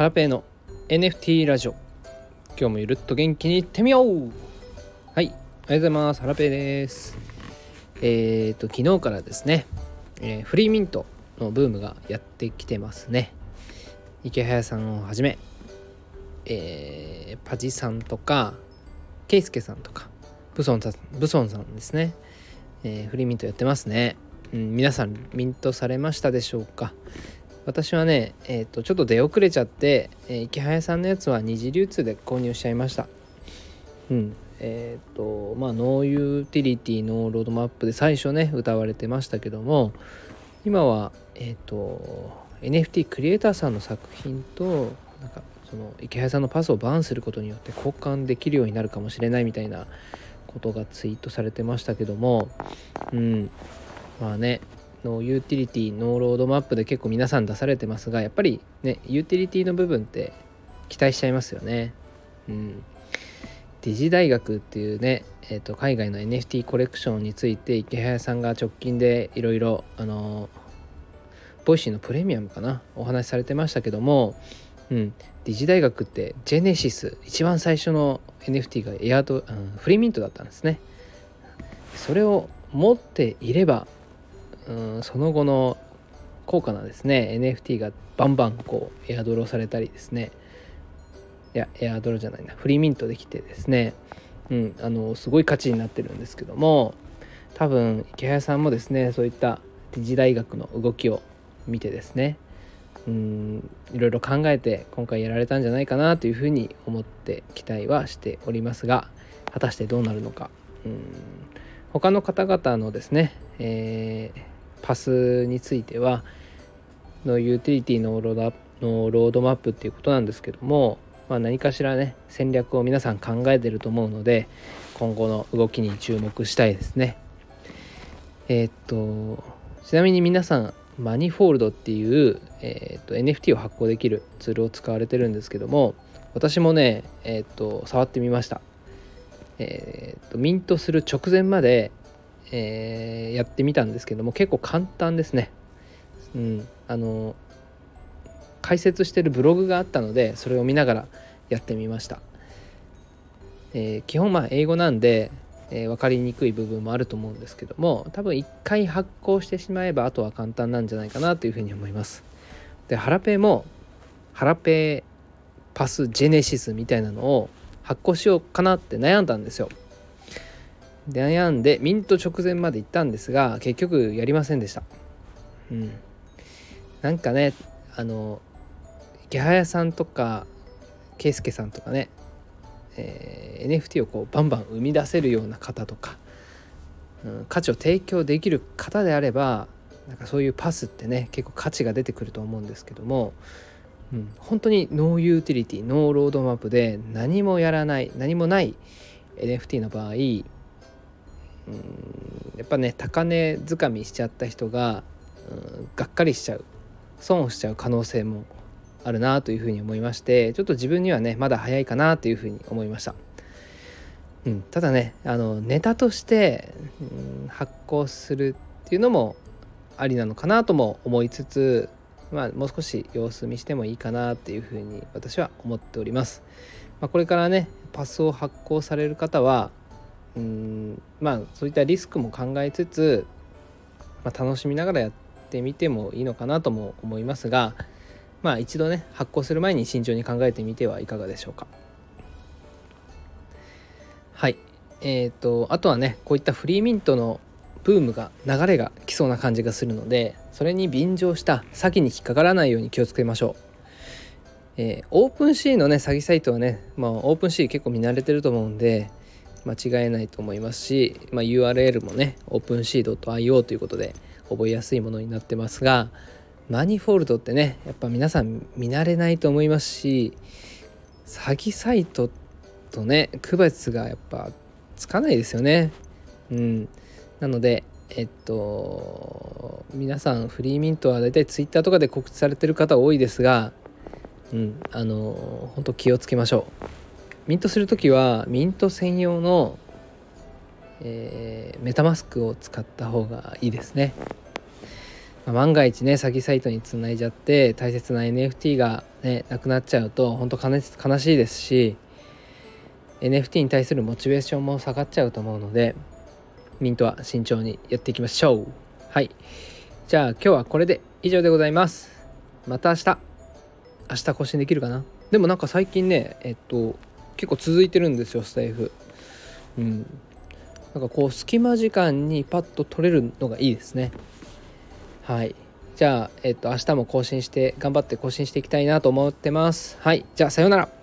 ハラペーの NFT ラジオ。今日もゆるっと元気にいってみよう。はい。おはようございます。ハラペーです。えーと昨日からですね、えー、フリーミントのブームがやってきてますね。池早さんをはじめ、えー、パジさんとかケイスケさんとかブソンさんブソンさんですね、えー、フリーミントやってますね、うん、皆さんミントされましたでしょうか？私はね、えーと、ちょっと出遅れちゃって、えー、イケハヤさんのやつは二次流通で購入しちゃいました。うん。えっ、ー、とまあ no utility no roadmap で最初ね謳われてましたけども今はえっ、ー、と NFT クリエイターさんの作品となんかそのイケハヤさんのパスをバーンすることによって交換できるようになるかもしれないみたいなことがツイートされてましたけどもうん。まあね no utility no roadmap で結構皆さん出されてますがやっぱりねユーティリティの部分って期待しちゃいますよね。うん。 DigiDaigaku っていうね、えーと、海外の NFT コレクションについてイケハヤさんが直近でいろいろあの Voicy のプレミアムかなお話しされてましたけども、うん、 DigiDaigaku って Genesis 一番最初の NFT がエアドロ、うん、 free mint だったんですね。それを持っていればうんその後の高価なですね。NFT がバンバンこうエアドロされたりですね。いやエアドロじゃないな。フリーミントできてですね。うんあのすごい価値になってるんですけども多分池谷さんもですねそういった時大学の動きを見てですねうんいろいろ考えて今回やられたんじゃないかなというふうに思って期待はしておりますが果たしてどうなるのか。うん他の方々のですね、えーパスについては no utility no road no roadmap っていうことなんですけども、まあ、何かしらね戦略を皆さん考えてると思うので今後の動きに注目したいですね。えー、っとちなみに皆さん Manifold っていう、えー、っと NFT を発行できるツールを使われてるんですけども私もね、えー、っと触ってみました。えっとミントする直前までえー、やってみたんですけども結構簡単ですね。うん、あの解説してるブログがあったのでそれを見ながらやってみました。えー、基本まあ英語なんで、えー、分かりにくい部分もあると思うんですけども多分一回発行してしまえばあとは簡単なんじゃないかなというふうに思います。でハラペもハラペパスジェネシスみたいなのを発行しようかなって悩んだんですよ。悩んでミント直前まで行ったんですが結局やりませんでした。うん。なんかねあの池早さんとか圭介さんとかね、えー、NFT をこうバンバン生み出せるような方とか、うん、価値を提供できる方であればなんかそういうパスってね結構価値が出てくると思うんですけども、うん、本当に no utility no roadmap で何もやらない何もない NFT の場合うんやっぱね高値掴みしちゃった人が、うん、がっかりしちゃう損をしちゃう可能性もあるなというふうに思いましてちょっと自分にはねまだ早いかなというふうに思いました。うん、ただねあのネタとして、うん、発行するっていうのもありなのかなとも思いつつ、まあ、もう少し様子見してもいいかなっていうふうに私は思っております。まあ、これからねパスを発行される方はうんまあそういったリスクも考えつつ、まあ、楽しみながらやってみてもいいのかなとも思いますがまあ一度ね発行する前に慎重に考えてみてはいかがでしょうか。はいえーと、あとはねこういった free mint のブームが流れが来そうな感じがするのでそれに便乗した詐欺に引っかからないように気をつけましょう。えー、 OpenSea のね詐欺サイトはね、まあ、 OpenSea 結構見慣れてると思うんで間違えないと思いますし、まあ、URL もね OpenSea.io ということで覚えやすいものになってますが Manifold ってねやっぱ皆さん見慣れないと思いますし詐欺サイトとね区別がやっぱつかないですよね。うん。なのでえっと皆さんフリーミントは大体 Twitter とかで告知されてる方多いですがうん。あの本当気をつけましょう。ミントする時はミント専用の、えー、メタマスクを使った方がいいですね。まあ、万が一ね詐欺サイトにつないじゃって大切な NFT がねなくなっちゃうと本当悲しいですし NFT に対するモチベーションも下がっちゃうと思うのでミントは慎重にやっていきましょう。はい。じゃあ今日はこれで以上でございます。また明日。明日更新できるかな？でもなんか最近ねえっと結構続いてるんですよスタイフ。うん。なんかこう隙間時間にパッと取れるのがいいですね。はい。じゃあえっと明日も更新して頑張って更新していきたいなと思ってます。はい。じゃあさようなら。